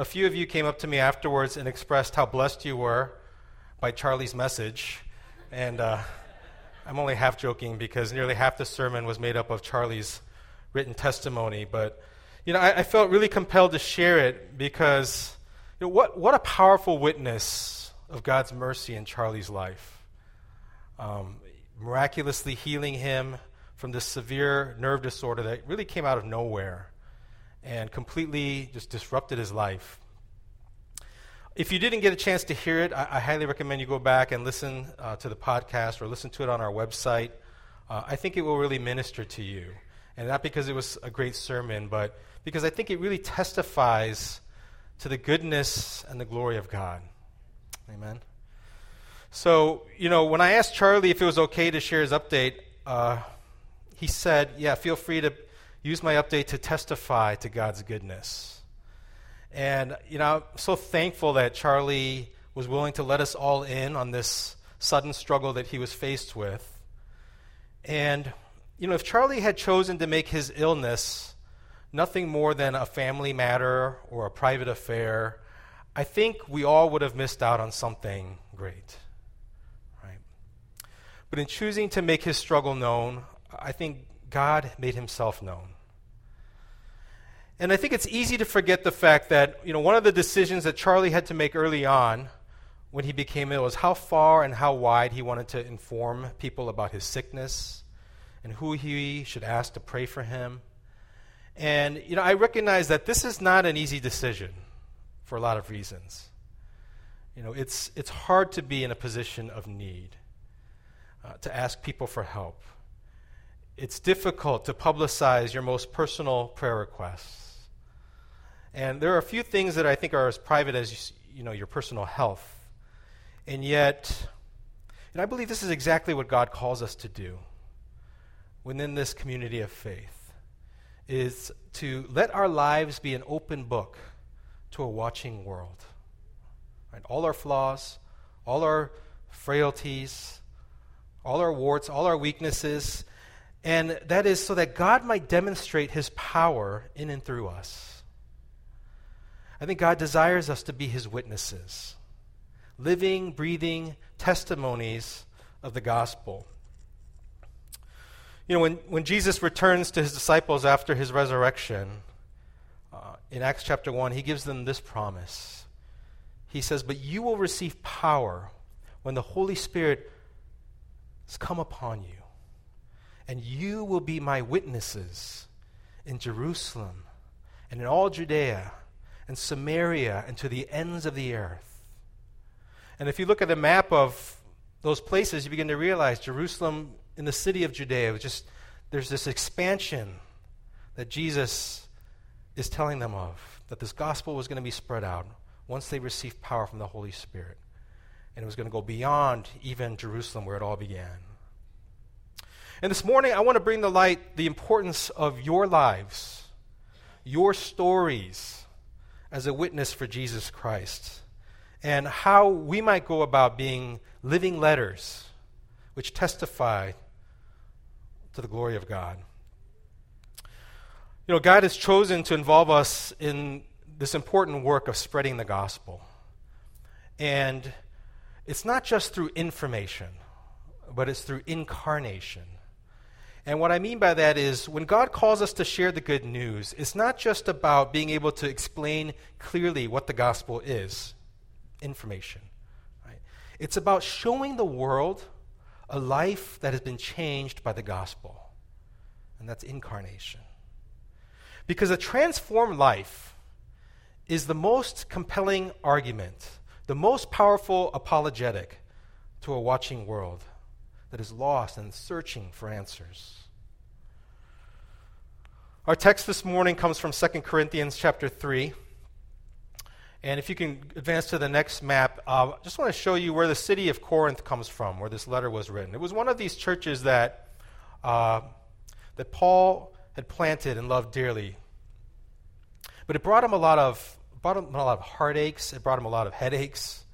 A few of you came up to me afterwards and expressed how blessed you were by Charlie's message. And uh, I'm only half joking because nearly half the sermon was made up of Charlie's written testimony. But, you know, I, I felt really compelled to share it because, you know, what, what a powerful witness of God's mercy in Charlie's life. Um, miraculously healing him from this severe nerve disorder that really came out of nowhere and completely just disrupted his life. If you didn't get a chance to hear it, I, I highly recommend you go back and listen uh, to the podcast or listen to it on our website. Uh, I think it will really minister to you. And not because it was a great sermon, but because I think it really testifies to the goodness and the glory of God. Amen. So, you know, when I asked Charlie if it was okay to share his update, uh, he said, Yeah, feel free to use my update to testify to God's goodness. And, you know, I'm so thankful that Charlie was willing to let us all in on this sudden struggle that he was faced with. And, you know, if Charlie had chosen to make his illness nothing more than a family matter or a private affair, I think we all would have missed out on something great. Right? But in choosing to make his struggle known, I think God made himself known. And I think it's easy to forget the fact that, you know, one of the decisions that Charlie had to make early on when he became ill was how far and how wide he wanted to inform people about his sickness and who he should ask to pray for him. And, you know, I recognize that this is not an easy decision for a lot of reasons. You know, it's, it's hard to be in a position of need, uh, to ask people for help it's difficult to publicize your most personal prayer requests. And there are a few things that I think are as private as you know your personal health. And yet, and I believe this is exactly what God calls us to do within this community of faith is to let our lives be an open book to a watching world. Right? All our flaws, all our frailties, all our warts, all our weaknesses, and that is so that God might demonstrate his power in and through us. I think God desires us to be his witnesses, living, breathing testimonies of the gospel. You know, when, when Jesus returns to his disciples after his resurrection, uh, in Acts chapter 1, he gives them this promise. He says, But you will receive power when the Holy Spirit has come upon you and you will be my witnesses in Jerusalem and in all Judea and Samaria and to the ends of the earth. And if you look at a map of those places, you begin to realize Jerusalem in the city of Judea, just there's this expansion that Jesus is telling them of, that this gospel was going to be spread out once they received power from the Holy Spirit. And it was going to go beyond even Jerusalem where it all began. And this morning, I want to bring to light the importance of your lives, your stories as a witness for Jesus Christ, and how we might go about being living letters which testify to the glory of God. You know, God has chosen to involve us in this important work of spreading the gospel. And it's not just through information, but it's through incarnation. And what I mean by that is when God calls us to share the good news, it's not just about being able to explain clearly what the gospel is information. Right? It's about showing the world a life that has been changed by the gospel, and that's incarnation. Because a transformed life is the most compelling argument, the most powerful apologetic to a watching world that is lost and searching for answers. Our text this morning comes from 2 Corinthians chapter 3. And if you can advance to the next map, I uh, just want to show you where the city of Corinth comes from, where this letter was written. It was one of these churches that, uh, that Paul had planted and loved dearly. But it brought him a lot of brought him a lot of heartaches. It brought him a lot of headaches.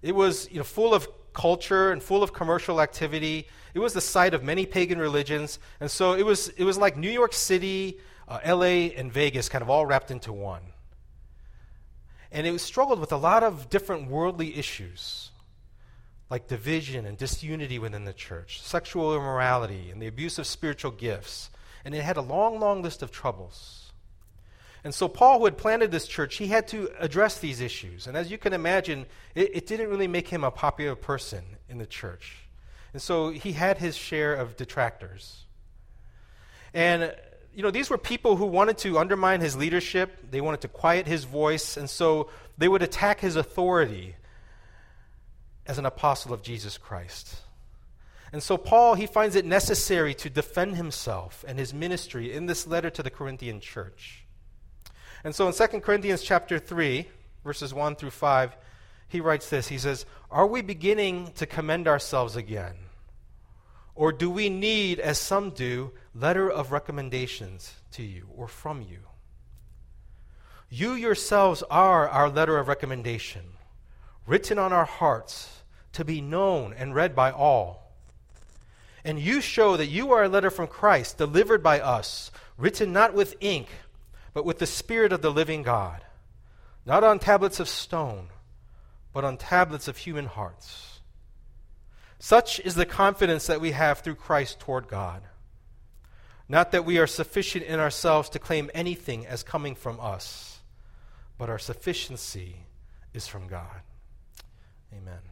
It was you know, full of culture and full of commercial activity. It was the site of many pagan religions, and so it was it was like New York City, uh, L.A., and Vegas, kind of all wrapped into one and it struggled with a lot of different worldly issues like division and disunity within the church, sexual immorality, and the abuse of spiritual gifts. And it had a long, long list of troubles. And so, Paul, who had planted this church, he had to address these issues. And as you can imagine, it, it didn't really make him a popular person in the church. And so, he had his share of detractors. And you know, these were people who wanted to undermine his leadership, they wanted to quiet his voice, and so they would attack his authority as an apostle of Jesus Christ. And so Paul, he finds it necessary to defend himself and his ministry in this letter to the Corinthian church. And so in 2 Corinthians chapter 3, verses 1 through 5, he writes this. He says, "Are we beginning to commend ourselves again?" Or do we need, as some do, letter of recommendations to you or from you? You yourselves are our letter of recommendation, written on our hearts to be known and read by all. And you show that you are a letter from Christ, delivered by us, written not with ink, but with the Spirit of the living God, not on tablets of stone, but on tablets of human hearts. Such is the confidence that we have through Christ toward God. Not that we are sufficient in ourselves to claim anything as coming from us, but our sufficiency is from God. Amen.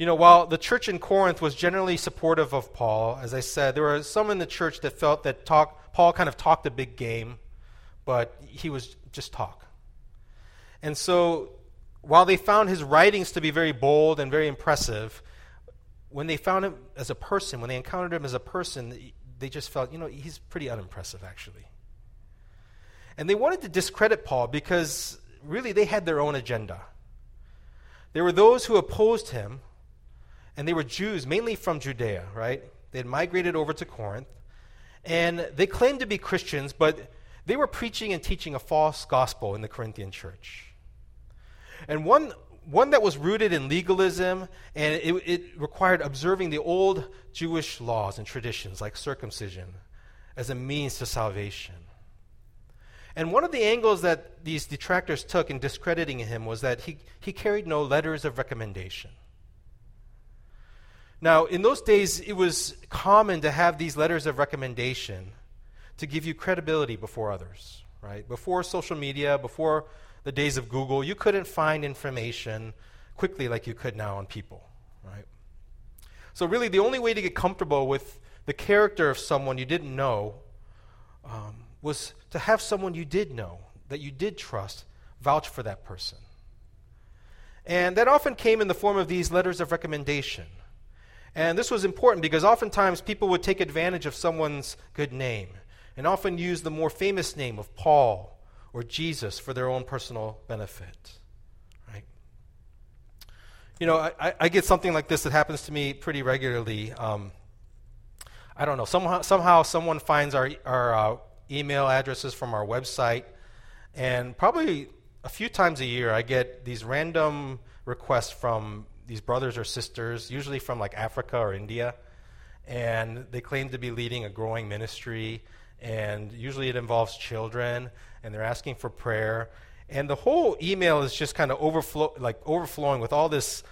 You know, while the church in Corinth was generally supportive of Paul, as I said, there were some in the church that felt that talk, Paul kind of talked a big game, but he was just talk. And so while they found his writings to be very bold and very impressive, when they found him as a person, when they encountered him as a person, they just felt, you know, he's pretty unimpressive, actually. And they wanted to discredit Paul because really they had their own agenda. There were those who opposed him, and they were Jews, mainly from Judea, right? They had migrated over to Corinth, and they claimed to be Christians, but they were preaching and teaching a false gospel in the Corinthian church and one, one that was rooted in legalism, and it, it required observing the old Jewish laws and traditions, like circumcision, as a means to salvation. And one of the angles that these detractors took in discrediting him was that he, he carried no letters of recommendation. Now, in those days, it was common to have these letters of recommendation to give you credibility before others, right? Before social media, before the days of Google, you couldn't find information quickly like you could now on people, right? So, really, the only way to get comfortable with the character of someone you didn't know um, was to have someone you did know, that you did trust, vouch for that person. And that often came in the form of these letters of recommendation. And this was important because oftentimes people would take advantage of someone's good name and often use the more famous name of Paul or Jesus for their own personal benefit. Right? You know, I, I get something like this that happens to me pretty regularly. Um, I don't know. Somehow, somehow someone finds our, our uh, email addresses from our website, and probably a few times a year I get these random requests from these brothers or sisters, usually from like Africa or India, and they claim to be leading a growing ministry, and usually it involves children and they're asking for prayer. And the whole email is just kind of overflow, like overflowing with all this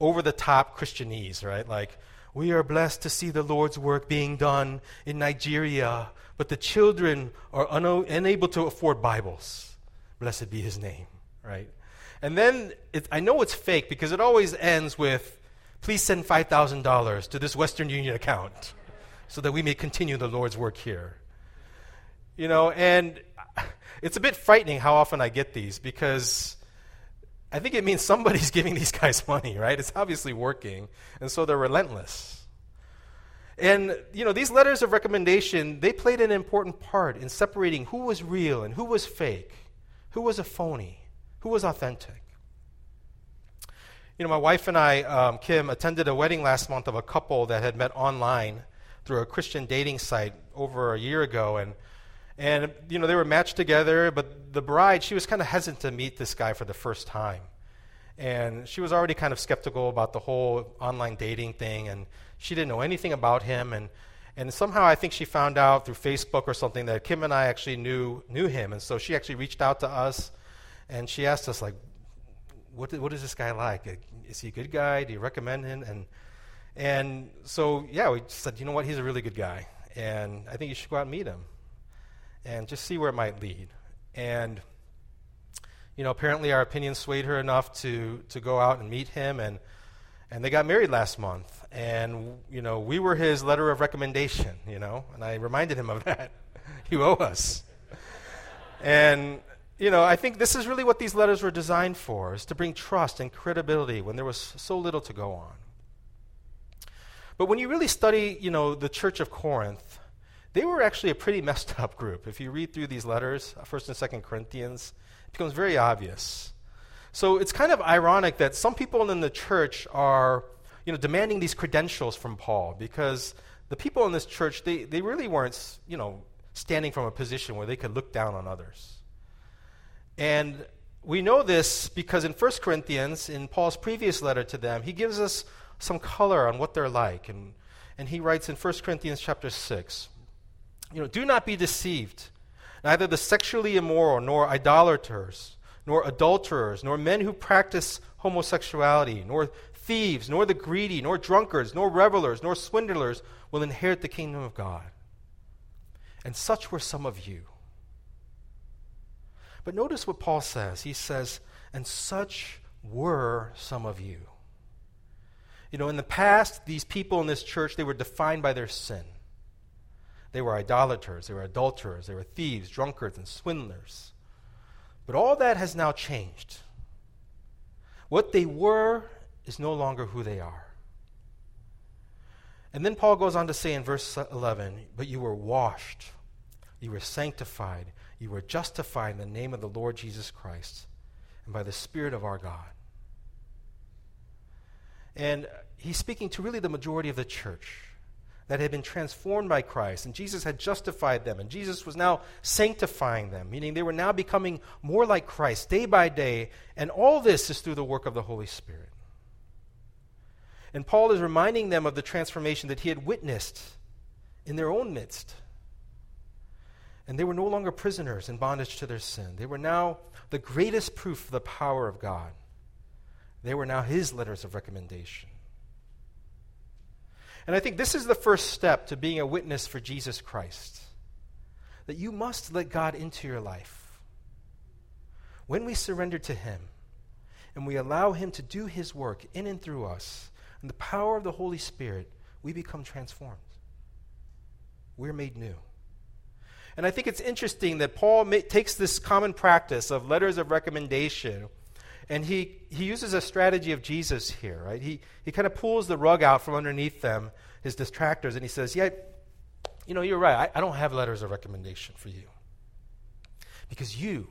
over the top Christianese, right? Like, we are blessed to see the Lord's work being done in Nigeria, but the children are un- unable to afford Bibles. Blessed be his name, right? And then it, I know it's fake because it always ends with, please send $5,000 to this Western Union account so that we may continue the Lord's work here. You know, and it's a bit frightening how often I get these because I think it means somebody's giving these guys money, right? It's obviously working, and so they're relentless. And you know, these letters of recommendation, they played an important part in separating who was real and who was fake, Who was a phony? Who was authentic? You know, my wife and I, um, Kim, attended a wedding last month of a couple that had met online through a Christian dating site over a year ago, and and you know they were matched together. But the bride, she was kind of hesitant to meet this guy for the first time, and she was already kind of skeptical about the whole online dating thing, and she didn't know anything about him, and and somehow I think she found out through Facebook or something that Kim and I actually knew knew him, and so she actually reached out to us, and she asked us like, what, what is this guy like? Is he a good guy? Do you recommend him? And, and so, yeah, we said, you know what? He's a really good guy. And I think you should go out and meet him and just see where it might lead. And, you know, apparently our opinion swayed her enough to, to go out and meet him. And, and they got married last month. And, you know, we were his letter of recommendation, you know, and I reminded him of that. you owe us. and you know, I think this is really what these letters were designed for, is to bring trust and credibility when there was so little to go on. But when you really study, you know, the church of Corinth, they were actually a pretty messed up group. If you read through these letters, uh, 1st and 2nd Corinthians, it becomes very obvious. So it's kind of ironic that some people in the church are, you know, demanding these credentials from Paul because the people in this church, they, they really weren't, you know, standing from a position where they could look down on others. And we know this because in 1 Corinthians, in Paul's previous letter to them, he gives us some color on what they're like. And, and he writes in 1 Corinthians chapter 6, you know, do not be deceived. Neither the sexually immoral, nor idolaters, nor adulterers, nor men who practice homosexuality, nor thieves, nor the greedy, nor drunkards, nor revelers, nor swindlers will inherit the kingdom of God. And such were some of you. But notice what Paul says. He says, And such were some of you. You know, in the past, these people in this church, they were defined by their sin. They were idolaters, they were adulterers, they were thieves, drunkards, and swindlers. But all that has now changed. What they were is no longer who they are. And then Paul goes on to say in verse 11, But you were washed, you were sanctified, you were justified in the name of the Lord Jesus Christ and by the Spirit of our God. And he's speaking to really the majority of the church that had been transformed by Christ, and Jesus had justified them, and Jesus was now sanctifying them, meaning they were now becoming more like Christ day by day, and all this is through the work of the Holy Spirit. And Paul is reminding them of the transformation that he had witnessed in their own midst. And they were no longer prisoners in bondage to their sin. They were now the greatest proof of the power of God. They were now his letters of recommendation. And I think this is the first step to being a witness for Jesus Christ that you must let God into your life. When we surrender to him and we allow him to do his work in and through us, and the power of the Holy Spirit, we become transformed. We're made new. And I think it's interesting that Paul ma- takes this common practice of letters of recommendation and he, he uses a strategy of Jesus here, right? He, he kind of pulls the rug out from underneath them, his distractors, and he says, Yeah, you know, you're right. I, I don't have letters of recommendation for you. Because you,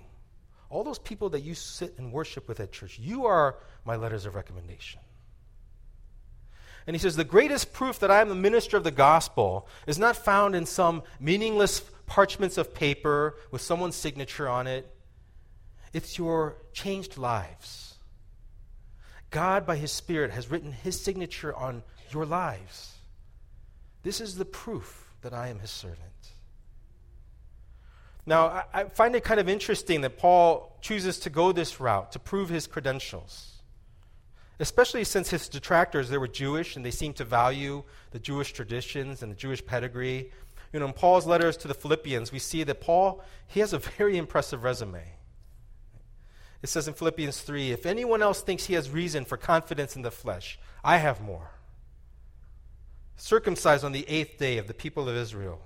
all those people that you sit and worship with at church, you are my letters of recommendation. And he says, The greatest proof that I am the minister of the gospel is not found in some meaningless parchments of paper with someone's signature on it. It's your changed lives. God, by His Spirit, has written His signature on your lives. This is the proof that I am His servant. Now, I, find it kind of interesting that Paul chooses to go this route to prove his credentials especially since his detractors they were jewish and they seemed to value the jewish traditions and the jewish pedigree you know, in Paul's letters to the Philippians, we see that Paul, he has a very impressive resume. It says in Philippians 3 if anyone else thinks he has reason for confidence in the flesh, I have more. Circumcised on the eighth day of the people of Israel,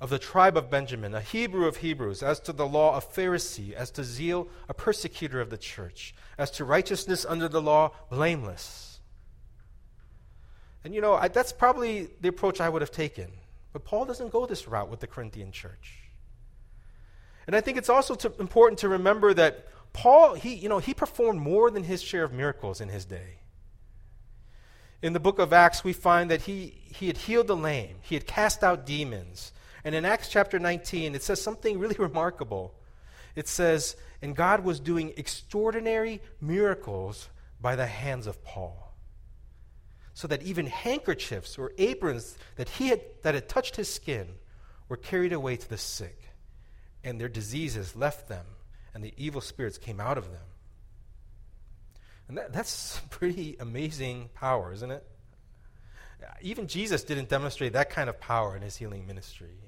of the tribe of Benjamin, a Hebrew of Hebrews, as to the law, a Pharisee, as to zeal, a persecutor of the church, as to righteousness under the law, blameless. And you know, I, that's probably the approach I would have taken. But Paul doesn't go this route with the Corinthian church. And I think it's also to, important to remember that Paul, he, you know, he performed more than his share of miracles in his day. In the book of Acts, we find that he, he had healed the lame, he had cast out demons. And in Acts chapter 19, it says something really remarkable. It says, And God was doing extraordinary miracles by the hands of Paul. So that even handkerchiefs or aprons that, he had, that had touched his skin were carried away to the sick, and their diseases left them, and the evil spirits came out of them. And that, that's pretty amazing power, isn't it? Even Jesus didn't demonstrate that kind of power in his healing ministry.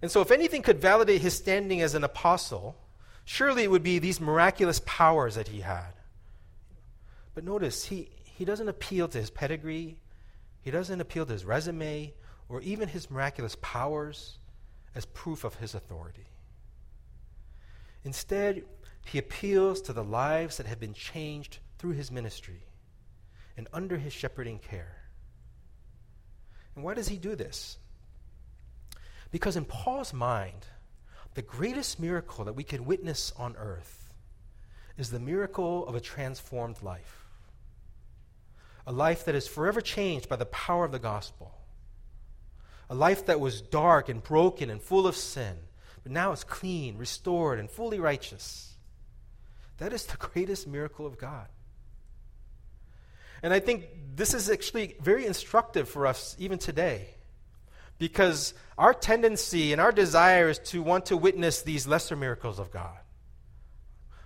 And so, if anything could validate his standing as an apostle, surely it would be these miraculous powers that he had. But notice, he, he doesn't appeal to his pedigree, he doesn't appeal to his resume, or even his miraculous powers as proof of his authority. Instead, he appeals to the lives that have been changed through his ministry and under his shepherding care. And why does he do this? Because in Paul's mind, the greatest miracle that we can witness on earth is the miracle of a transformed life. A life that is forever changed by the power of the gospel. A life that was dark and broken and full of sin, but now is clean, restored, and fully righteous. That is the greatest miracle of God. And I think this is actually very instructive for us even today. Because our tendency and our desire is to want to witness these lesser miracles of God.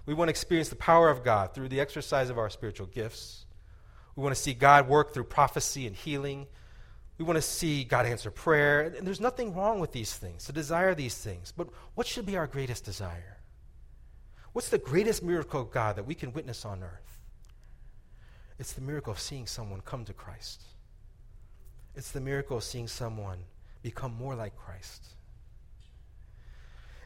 We want to experience the power of God through the exercise of our spiritual gifts. We want to see God work through prophecy and healing. We want to see God answer prayer. And there's nothing wrong with these things, to desire these things. But what should be our greatest desire? What's the greatest miracle of God that we can witness on earth? It's the miracle of seeing someone come to Christ. It's the miracle of seeing someone become more like Christ.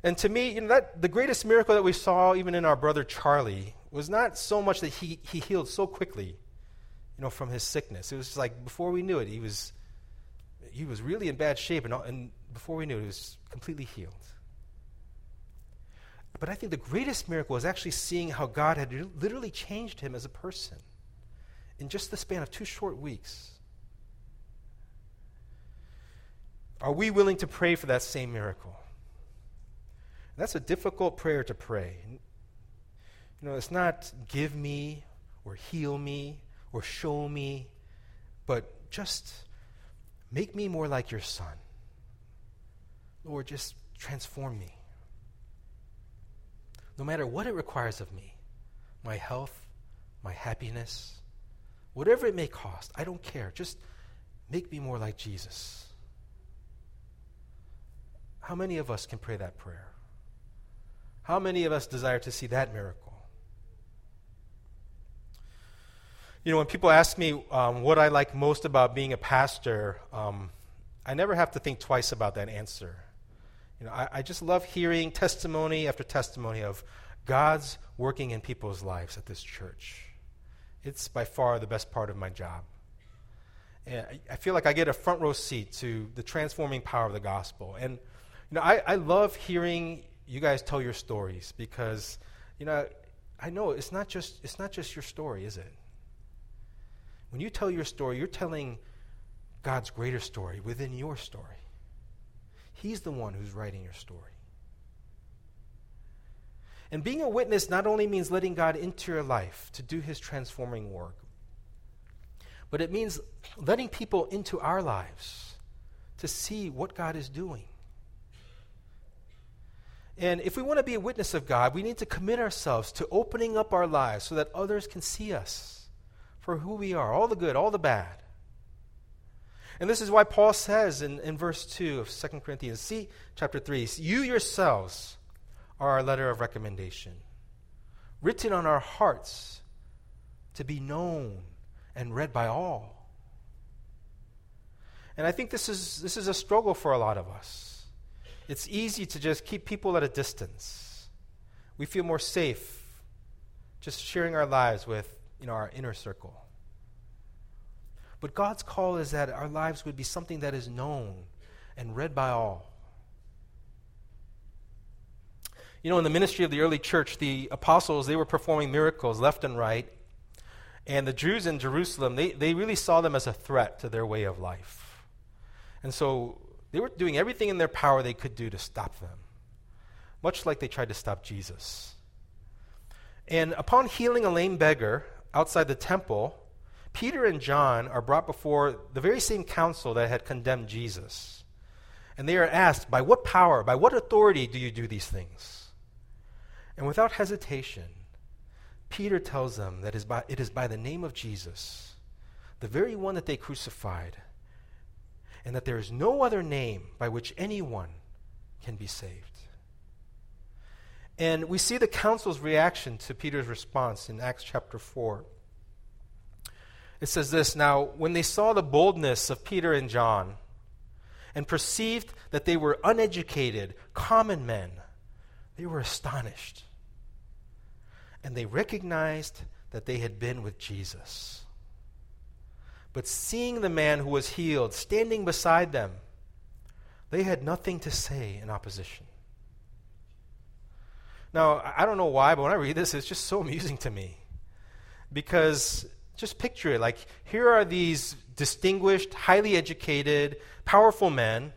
And to me, you know, that, the greatest miracle that we saw, even in our brother Charlie, was not so much that he, he healed so quickly, you know, from his sickness. It was like before we knew it, he was, he was really in bad shape, and, all, and before we knew it, he was completely healed. But I think the greatest miracle was actually seeing how God had literally changed him as a person in just the span of two short weeks. Are we willing to pray for that same miracle? That's a difficult prayer to pray. You know, it's not give me or heal me or show me, but just make me more like your son. Lord, just transform me. No matter what it requires of me my health, my happiness, whatever it may cost, I don't care. Just make me more like Jesus. How many of us can pray that prayer? How many of us desire to see that miracle? You know, when people ask me um, what I like most about being a pastor, um, I never have to think twice about that answer. You know, I, I just love hearing testimony after testimony of God's working in people's lives at this church. It's by far the best part of my job. And I, feel like I get a front row seat to the transforming power of the gospel. And you know, I, I love hearing you guys tell your stories because, you know, I know it's not just it's not just your story, is it? When you tell your story, you're telling God's greater story within your story. He's the one who's writing your story. And being a witness not only means letting God into your life to do his transforming work, but it means letting people into our lives to see what God is doing. And if we want to be a witness of God, we need to commit ourselves to opening up our lives so that others can see us for who we are, all the good, all the bad. And this is why Paul says in, in verse 2 of 2 Corinthians, see chapter 3, you yourselves are our letter of recommendation, written on our hearts to be known and read by all. And I think this is, this is a struggle for a lot of us it's easy to just keep people at a distance. We feel more safe just sharing our lives with know, our inner circle. But God's call is that our lives would be something that is known and read by all. You know, in the ministry of the early church, the apostles, they were performing miracles left and right. And the Jews in Jerusalem, they, they really saw them as a threat to their way of life. And so they were doing everything in their power they could do to stop them, much like they tried to stop Jesus. And upon healing a lame beggar outside the temple, Peter and John are brought before the very same council that had condemned Jesus. And they are asked, By what power, by what authority do you do these things? And without hesitation, Peter tells them that it is by the name of Jesus, the very one that they crucified, and that there is no other name by which anyone can be saved. And we see the council's reaction to Peter's response in Acts chapter 4. It says this Now, when they saw the boldness of Peter and John and perceived that they were uneducated, common men, they were astonished. And they recognized that they had been with Jesus. But seeing the man who was healed standing beside them, they had nothing to say in opposition. Now, I don't know why, but when I read this, it's just so amusing to me. Because just picture it like here are these distinguished, highly educated, powerful men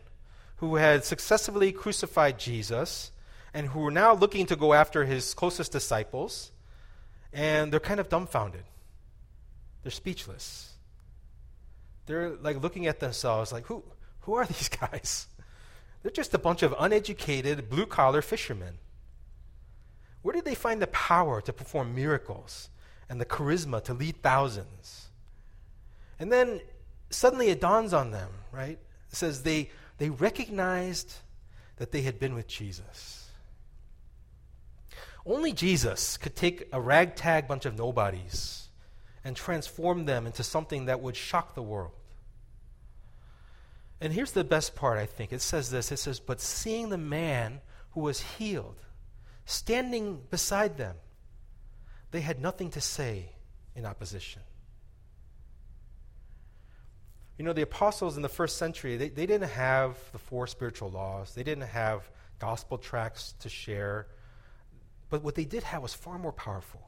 who had successively crucified Jesus and who were now looking to go after his closest disciples, and they're kind of dumbfounded. They're speechless. They're like looking at themselves like, who, who are these guys? They're just a bunch of uneducated, blue collar fishermen. Where did they find the power to perform miracles and the charisma to lead thousands? And then suddenly it dawns on them, right? It says they, they recognized that they had been with Jesus. Only Jesus could take a ragtag bunch of nobodies and transform them into something that would shock the world. And here's the best part, I think. It says this it says, But seeing the man who was healed standing beside them, they had nothing to say in opposition. You know, the apostles in the first century, they, they didn't have the four spiritual laws, they didn't have gospel tracts to share. But what they did have was far more powerful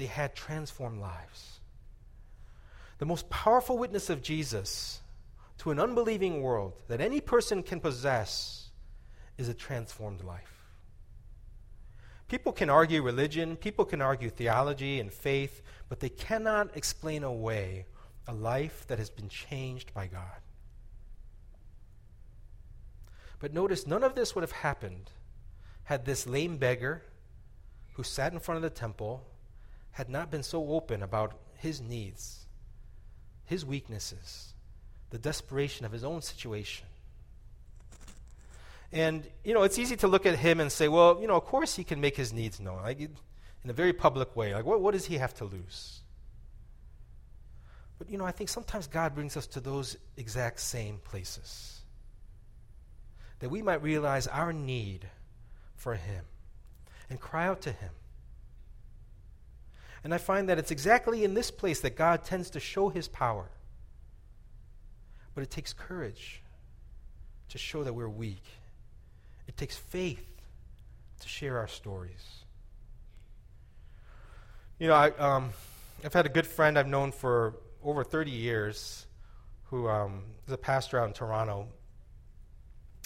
they had transformed lives. The most powerful witness of Jesus to an unbelieving world that any person can possess is a transformed life. People can argue religion, people can argue theology and faith, but they cannot explain away a life that has been changed by God. But notice, none of this would have happened had this lame beggar who sat in front of the temple had not been so open about his needs, his weaknesses, the desperation of his own situation. And, you know, it's easy to look at him and say, well, you know, of course he can make his needs known, like in a very public way. Like, what, what does he have to lose? But, you know, I think sometimes God brings us to those exact same places. That we might realize our need for him and cry out to him and I find that it's exactly in this place that God tends to show his power. But it takes courage to show that we're weak, it takes faith to share our stories. You know, I, um, I've had a good friend I've known for over 30 years who um, is a pastor out in Toronto.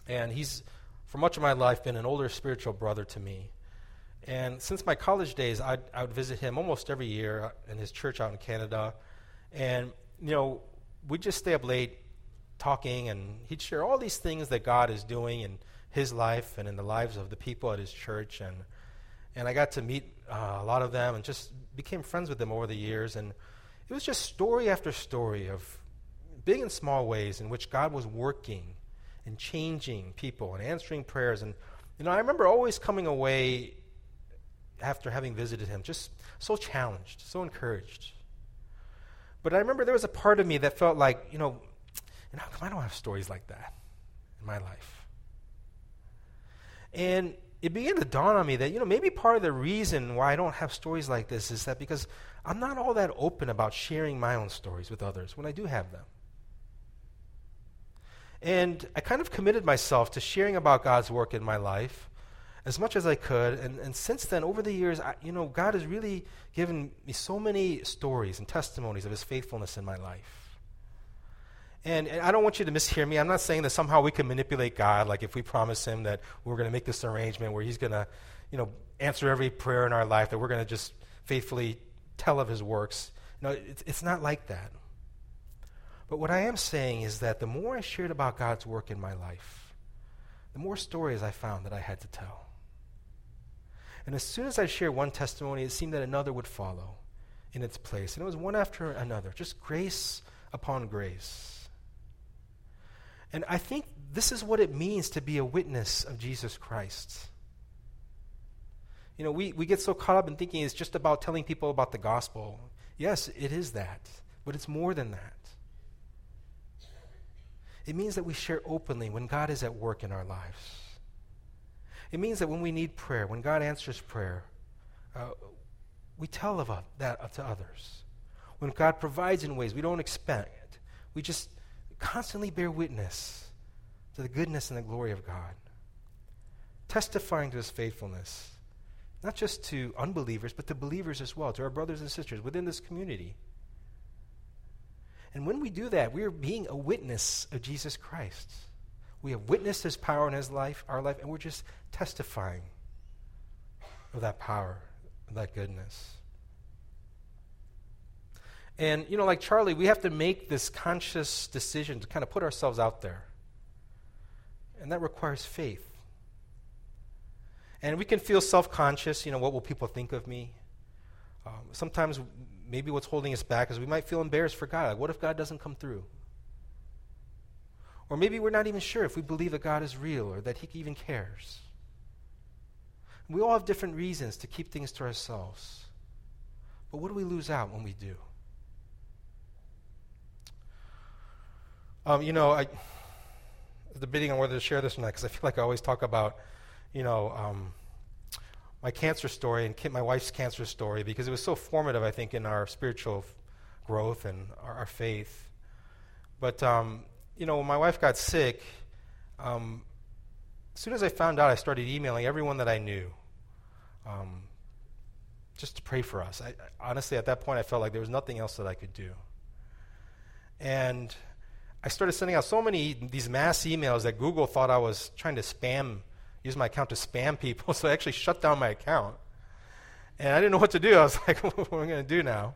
And he's, for much of my life, been an older spiritual brother to me. And since my college days, I'd, I would visit him almost every year in his church out in Canada. And, you know, we'd just stay up late talking, and he'd share all these things that God is doing in his life and in the lives of the people at his church. And, and I got to meet uh, a lot of them and just became friends with them over the years. And it was just story after story of big and small ways in which God was working and changing people and answering prayers. And, you know, I remember always coming away after having visited him, just so challenged, so encouraged. But I remember there was a part of me that felt like, you know, and how come I don't have stories like that in my life? And it began to dawn on me that, you know, maybe part of the reason why I don't have stories like this is that because I'm not all that open about sharing my own stories with others when I do have them. And I kind of committed myself to sharing about God's work in my life as much as I could. And, and since then, over the years, I, you know, God has really given me so many stories and testimonies of His faithfulness in my life. And, and, I don't want you to mishear me. I'm not saying that somehow we can manipulate God, like if we promise Him that we're going to make this arrangement where He's going to, you know, answer every prayer in our life, that we're going to just faithfully tell of His works. No, it's, it's not like that. But what I am saying is that the more I shared about God's work in my life, the more stories I found that I had to tell. And as soon as I shared one testimony, it seemed that another would follow in its place. And it was one after another, just grace upon grace. And I think this is what it means to be a witness of Jesus Christ. You know, we, we get so caught up in thinking it's just about telling people about the gospel. Yes, it is that, but it's more than that. It means that we share openly when God is at work in our lives. It means that when we need prayer, when God answers prayer, uh, we tell of that to others. When God provides in ways we don't expect, we just constantly bear witness to the goodness and the glory of God, testifying to his faithfulness, not just to unbelievers, but to believers as well, to our brothers and sisters within this community. And when we do that, we are being a witness of Jesus Christ. We have witnessed his power in his life, our life, and we're just testifying of that power, of that goodness. And, you know, like Charlie, we have to make this conscious decision to kind of put ourselves out there. And that requires faith. And we can feel self conscious, you know, what will people think of me? Um, sometimes, maybe what's holding us back is we might feel embarrassed for God. Like, what if God doesn't come through? Or maybe we're not even sure if we believe that God is real or that He even cares. We all have different reasons to keep things to ourselves. But what do we lose out when we do? Um, you know, I debating on whether to share this or not because I feel like I always talk about, you know, um, my cancer story and my wife's cancer story because it was so formative, I think, in our spiritual growth and our, our faith. But um, you know, when my wife got sick, um, as soon as I found out, I started emailing everyone that I knew um, just to pray for us. I, honestly, at that point, I felt like there was nothing else that I could do. And I started sending out so many these mass emails that Google thought I was trying to spam, use my account to spam people, so I actually shut down my account. And I didn't know what to do. I was like, what am I going to do now?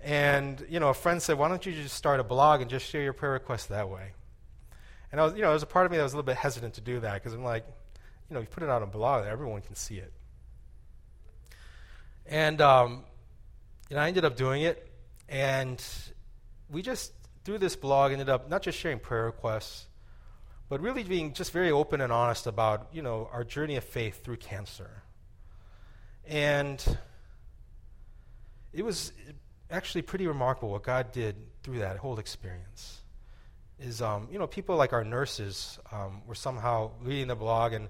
And, you know, a friend said, why don't you just start a blog and just share your prayer requests that way? And I was, you know, there was a part of me that was a little bit hesitant to do that because I'm like, you know, you put it out on a blog, everyone can see it. And, um, know, I ended up doing it. And we just, through this blog, ended up not just sharing prayer requests, but really being just very open and honest about, you know, our journey of faith through cancer. And it was actually pretty remarkable what God did through that whole experience. Is um, you know people like our nurses um, were somehow reading the blog and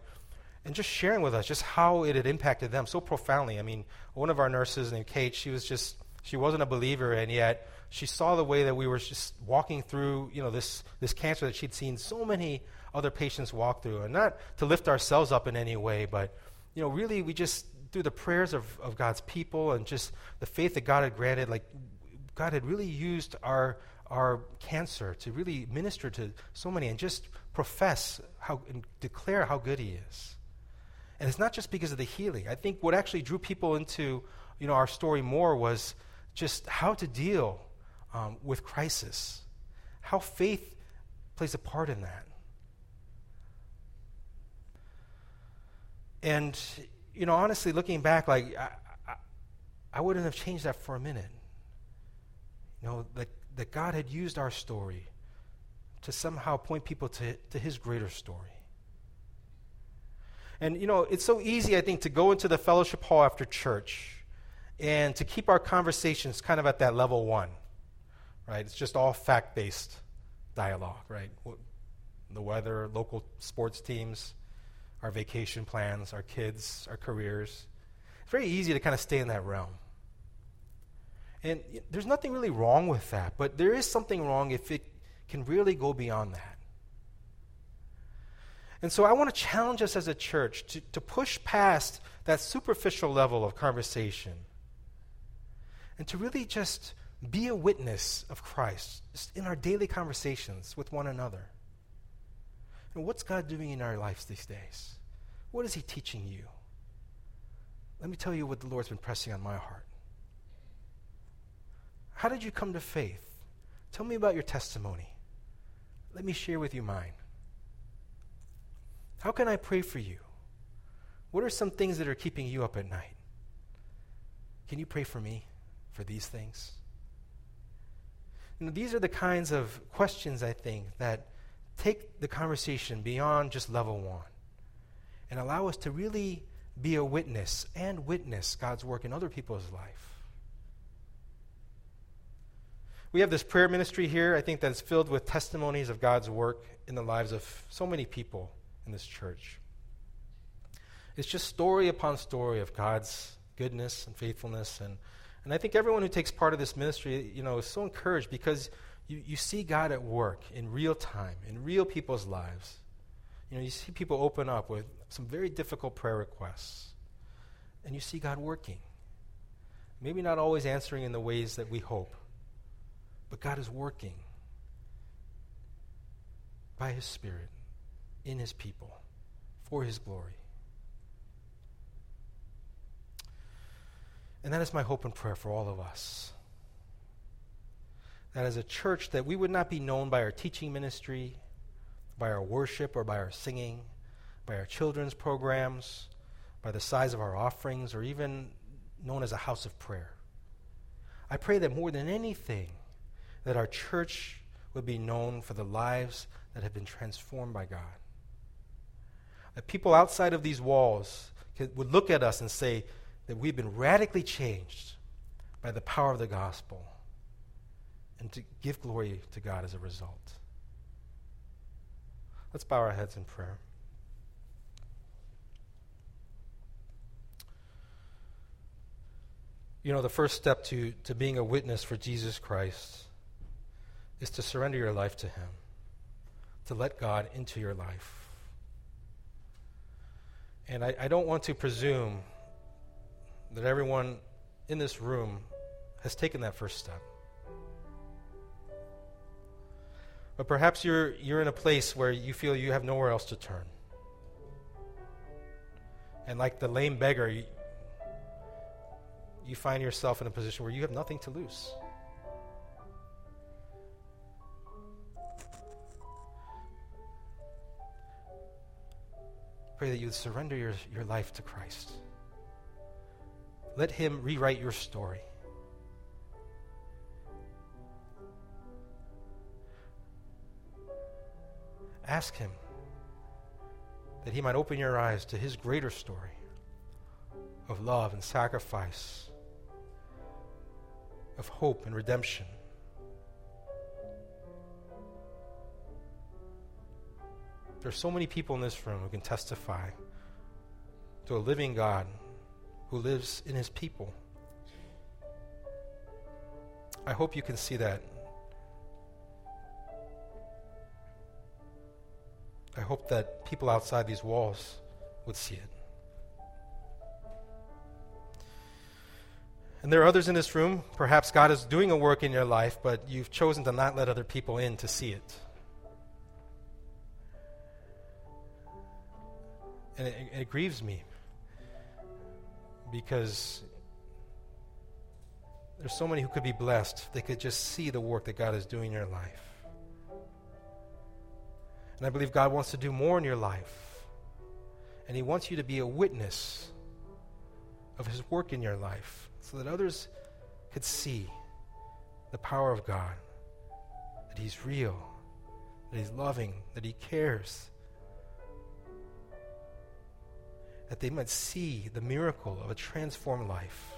and just sharing with us just how it had impacted them so profoundly. I mean, one of our nurses named Kate, she was just she wasn't a believer, and yet she saw the way that we were just walking through you know this this cancer that she'd seen so many other patients walk through, and not to lift ourselves up in any way, but you know really we just through the prayers of, of God's people and just the faith that God had granted, like God had really used our our cancer to really minister to so many and just profess how and declare how good He is. And it's not just because of the healing. I think what actually drew people into you know our story more was just how to deal um, with crisis, how faith plays a part in that. And you know, honestly, looking back, like, I, I, I wouldn't have changed that for a minute. You know, that, that God had used our story to somehow point people to, to his greater story. And, you know, it's so easy, I think, to go into the fellowship hall after church and to keep our conversations kind of at that level one, right? It's just all fact based dialogue, right? The weather, local sports teams, our vacation plans, our kids, our careers. It's very easy to kind of stay in that realm. And there's nothing really wrong with that, but there is something wrong if it can really go beyond that. And so I want to challenge us as a church to, to push past that superficial level of conversation and to really just be a witness of Christ in our daily conversations with one another. And what's God doing in our lives these days? What is He teaching you? Let me tell you what the Lord's been pressing on my heart. How did you come to faith? Tell me about your testimony. Let me share with you mine. How can I pray for you? What are some things that are keeping you up at night? Can you pray for me for these things? You know, these are the kinds of questions, I think, that take the conversation beyond just level one and allow us to really be a witness and witness God's work in other people's life. We have this prayer ministry here, I think, that's filled with testimonies of God's work in the lives of so many people in this church. It's just story upon story of God's goodness and faithfulness. And, and I think everyone who takes part of this ministry, you know, is so encouraged because you, you see God at work in real time, in real people's lives. You know, you see people open up with some very difficult prayer requests, and you see God working. Maybe not always answering in the ways that we hope, but God is working by His Spirit in His people for His glory. And that is my hope and prayer for all of us. That as a church that we would not be known by our teaching ministry, by our worship or by our singing, by our children's programs, by the size of our offerings, or even known as a house of prayer. I pray that more than anything, that our church would be known for the lives that have been transformed by God. That people outside of these walls could, would look at us and say that we've been radically changed by the power of the gospel and to give glory to God as a result. Let's bow our heads in prayer. You know, the first step to, to being a witness for Jesus Christ is to surrender your life to Him, to let God into your life. And I, I don't want to presume that everyone in this room has taken that first step. But perhaps you're, you're in a place where you feel you have nowhere else to turn. And like the lame beggar, you, you find yourself in a position where you have nothing to lose. Pray that you surrender your, your life to Christ. Let Him rewrite your story. Ask Him that He might open your eyes to His greater story of love and sacrifice, of hope and redemption. There are so many people in this room who can testify to a living God who lives in his people. I hope you can see that. I hope that people outside these walls would see it. And there are others in this room, perhaps God is doing a work in your life, but you've chosen to not let other people in to see it. And it, it grieves me because there's so many who could be blessed. They could just see the work that God is doing in your life. And I believe God wants to do more in your life. And He wants you to be a witness of His work in your life so that others could see the power of God, that He's real, that He's loving, that He cares, that they might see the miracle of a transformed life.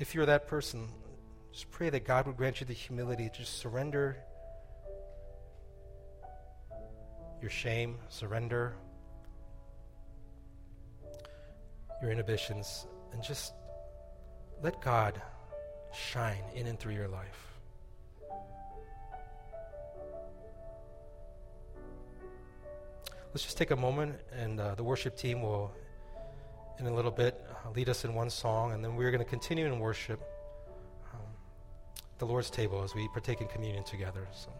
If you're that person, just pray that God would grant you the humility to surrender your shame, surrender your inhibitions, and just let God shine in and through your life. Let's just take a moment, and uh, the worship team will, in a little bit, uh, lead us in one song, and then we're going to continue in worship um, the Lord's table as we partake in communion together. So.